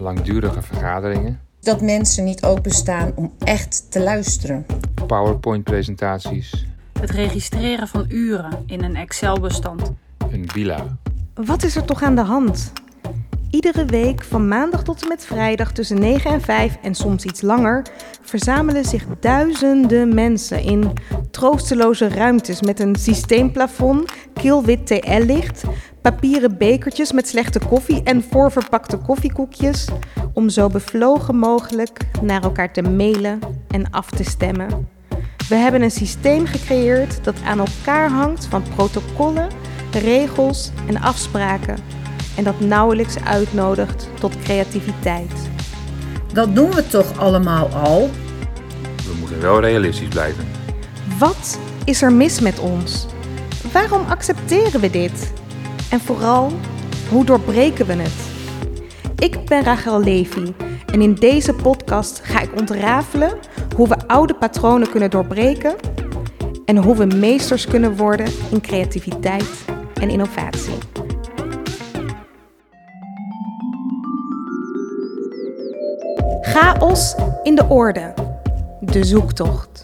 langdurige vergaderingen, Dat mensen niet openstaan om echt te luisteren. PowerPoint-presentaties, Het registreren van uren in een Excel-bestand. een villa. Wat is er toch aan de hand? Iedere week van maandag tot en met vrijdag tussen 9 en 5 en soms iets langer verzamelen zich duizenden mensen in troosteloze ruimtes met een systeemplafond, kilwit TL-licht, papieren bekertjes met slechte koffie en voorverpakte koffiekoekjes om zo bevlogen mogelijk naar elkaar te mailen en af te stemmen. We hebben een systeem gecreëerd dat aan elkaar hangt van protocollen, regels en afspraken en dat nauwelijks uitnodigt tot creativiteit. Dat doen we toch allemaal al? We moeten wel realistisch blijven. Wat is er mis met ons? Waarom accepteren we dit? En vooral, hoe doorbreken we het? Ik ben Rachel Levy en in deze podcast ga ik ontrafelen hoe we oude patronen kunnen doorbreken en hoe we meesters kunnen worden in creativiteit en innovatie. Chaos in de orde. De zoektocht.